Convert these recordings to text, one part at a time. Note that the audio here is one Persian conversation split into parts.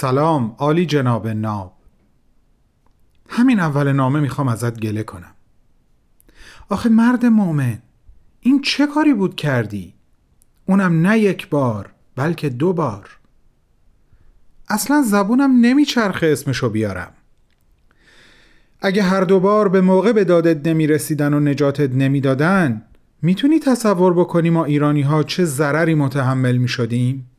سلام عالی جناب ناب همین اول نامه می‌خوام ازت گله کنم آخه مرد مؤمن این چه کاری بود کردی؟ اونم نه یک بار بلکه دو بار اصلا زبونم نمیچرخه اسمشو بیارم اگه هر دو بار به موقع به دادت نمی‌رسیدن و نجاتت نمی‌دادن می‌تونی تصور بکنی ما ایرانی ها چه ضرری متحمل می‌شدیم؟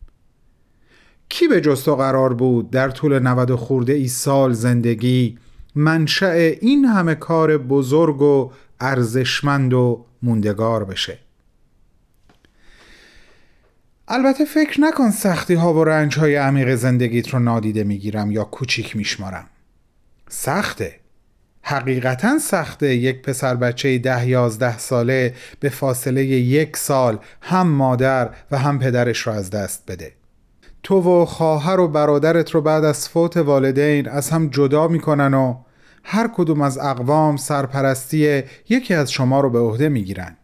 کی به جستو قرار بود در طول 90 خورده ای سال زندگی؟ منشأ این همه کار بزرگ و ارزشمند و موندگار بشه. البته فکر نکن سختی ها و رنج های عمیق زندگیت رو نادیده می‌گیرم یا کوچیک میشمارم. سخته. حقیقتا سخته یک پسر بچه ده یازده ساله به فاصله یک سال هم مادر و هم پدرش رو از دست بده. تو و خواهر و برادرت رو بعد از فوت والدین از هم جدا می‌کنن و هر کدوم از اقوام سرپرستی یکی از شما رو به عهده می‌گیرن.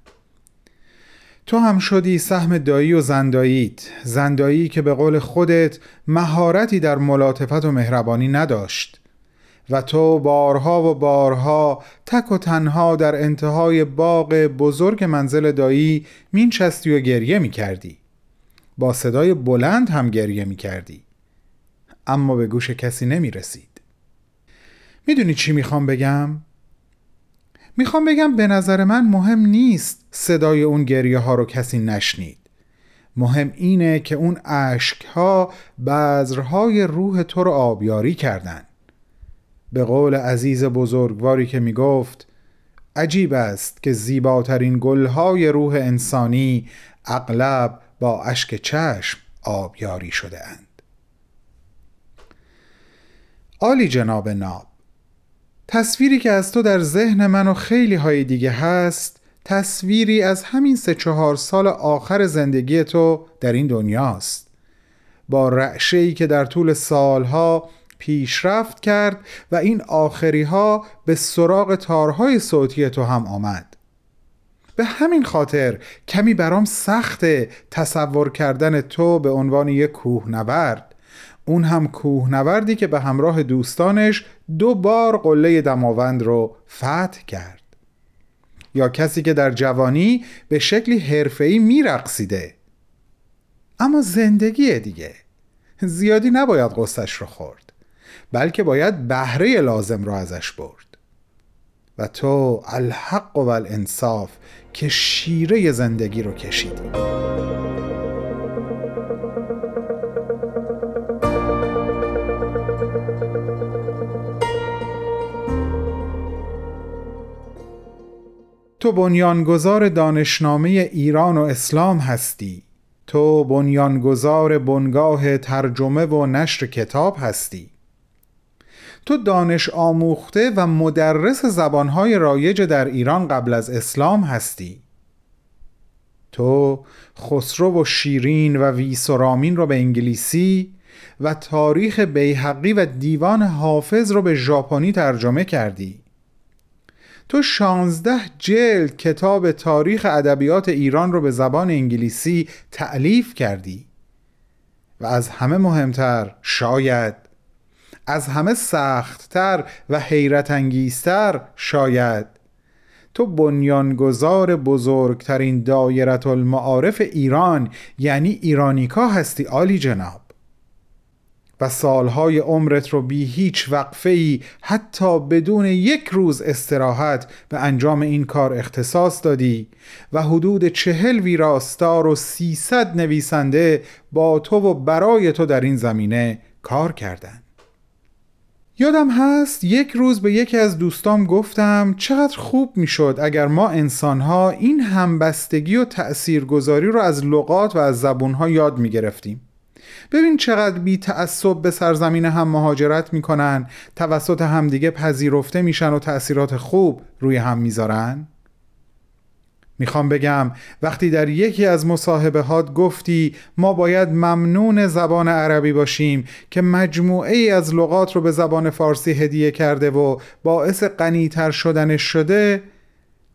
تو هم شدی سهم دایی و زنداییت زندایی که به قول خودت مهارتی در ملاطفت و مهربانی نداشت. و تو بارها و بارها تک و تنها در انتهای باغ بزرگ منزل دایی مینچستی و گریه می‌کردی. با صدای بلند هم گریه می کردی اما به گوش کسی نمی رسید می‌دونی چی می‌خوام بگم؟ می‌خوام بگم به نظر من مهم نیست صدای اون گریه ها رو کسی نشنید. مهم اینه که اون عشق ها بذرهای روح تو رو آبیاری کردن. به قول عزیز بزرگواری که می‌گفت عجیب است که زیباترین گلهای روح انسانی اغلب با اشک چشم آبیاری شده اند. عالی جناب ناب تصویری که از تو در ذهن من و خیلی های دیگه هست تصویری از همین سه چهار سال آخر زندگی تو در این دنیاست با رعشه که در طول سالها پیشرفت کرد و این آخری ها به سراغ تارهای صوتی تو هم آمد. به همین خاطر کمی برام سخت تصور کردن تو به عنوان یک کوهنورد. اون هم کوهنوردی که به همراه دوستانش دو بار قله دماوند رو فتح کرد. یا کسی که در جوانی به شکلی حرفه‌ای میرقصیده. اما زندگی دیگه. زیادی نباید قصش رو خورد بلکه باید بهره لازم رو ازش برد. و تو الحق و الانصاف که شیره زندگی رو کشیدی. تو بنیانگذار دانشنامه ایران و اسلام هستی. تو بنیانگذار بنگاه ترجمه و نشر کتاب هستی. تو دانش آموخته و مدرس زبانهای رایج در ایران قبل از اسلام هستی. تو خسرو و شیرین و ویسرامین رو به انگلیسی و تاریخ بیحقی و دیوان حافظ رو به ژاپنی ترجمه کردی. تو شانزده جلد کتاب تاریخ ادبیات ایران رو به زبان انگلیسی تعلیف کردی و از همه مهمتر شاید از همه سختتر و حیرت انگیزتر شاید. تو بنیانگذار بزرگترین دایرت المعارف ایران یعنی ایرانیکا هستی عالی جناب. و سالهای عمرت رو بی هیچ وقفه ای حتی بدون یک روز استراحت به انجام این کار اختصاص دادی و حدود چهل ویراستار و سیصد نویسنده با تو و برای تو در این زمینه کار کردند. یادم هست یک روز به یکی از دوستام گفتم چقدر خوب می‌شد اگر ما انسانها این همبستگی و تأثیرگذاری رو از لغات و از زبونها یاد می گرفتیم. ببین چقدر بی تعصب به سرزمین هم مهاجرت می‌کنن توسط همدیگه پذیرفته میشن و تأثیرات خوب روی هم می‌ذارن می‌خوام بگم وقتی در یکی از مصاحبه هات گفتی ما باید ممنون زبان عربی باشیم که مجموعه ای از لغات رو به زبان فارسی هدیه کرده و باعث غنیتر شدنش شده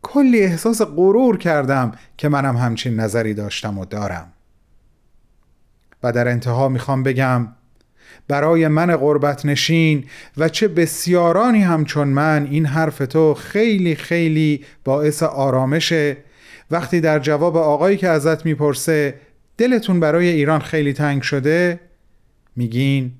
کلی احساس غرور کردم که منم همچین نظری داشتم و دارم. و در انتها می‌خوام بگم برای من قربت نشین و چه بسیارانی همچون من این حرف تو خیلی خیلی باعث آرامشه وقتی در جواب آقایی که ازت می‌پرسه دلتون برای ایران خیلی تنگ شده میگین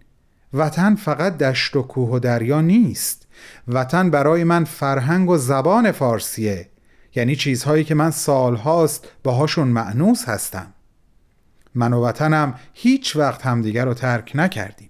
وطن فقط دشت و کوه و دریا نیست. وطن برای من فرهنگ و زبان فارسیه. یعنی چیزهایی که من سالهاست باهاشون معنوس هستم. من و وطنم هیچ وقت همدیگر رو ترک نکردیم.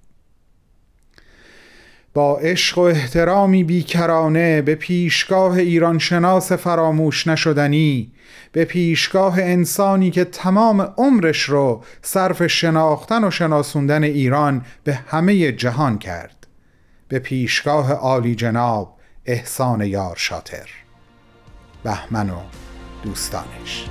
با عشق و احترامی بیکرانه به پیشگاه ایران شناس فراموش نشدنی به پیشگاه انسانی که تمام عمرش رو صرف شناختن و شناسوندن ایران به همه جهان کرد. به پیشگاه عالی جناب احسان یار شاتر بهمن و دوستانش.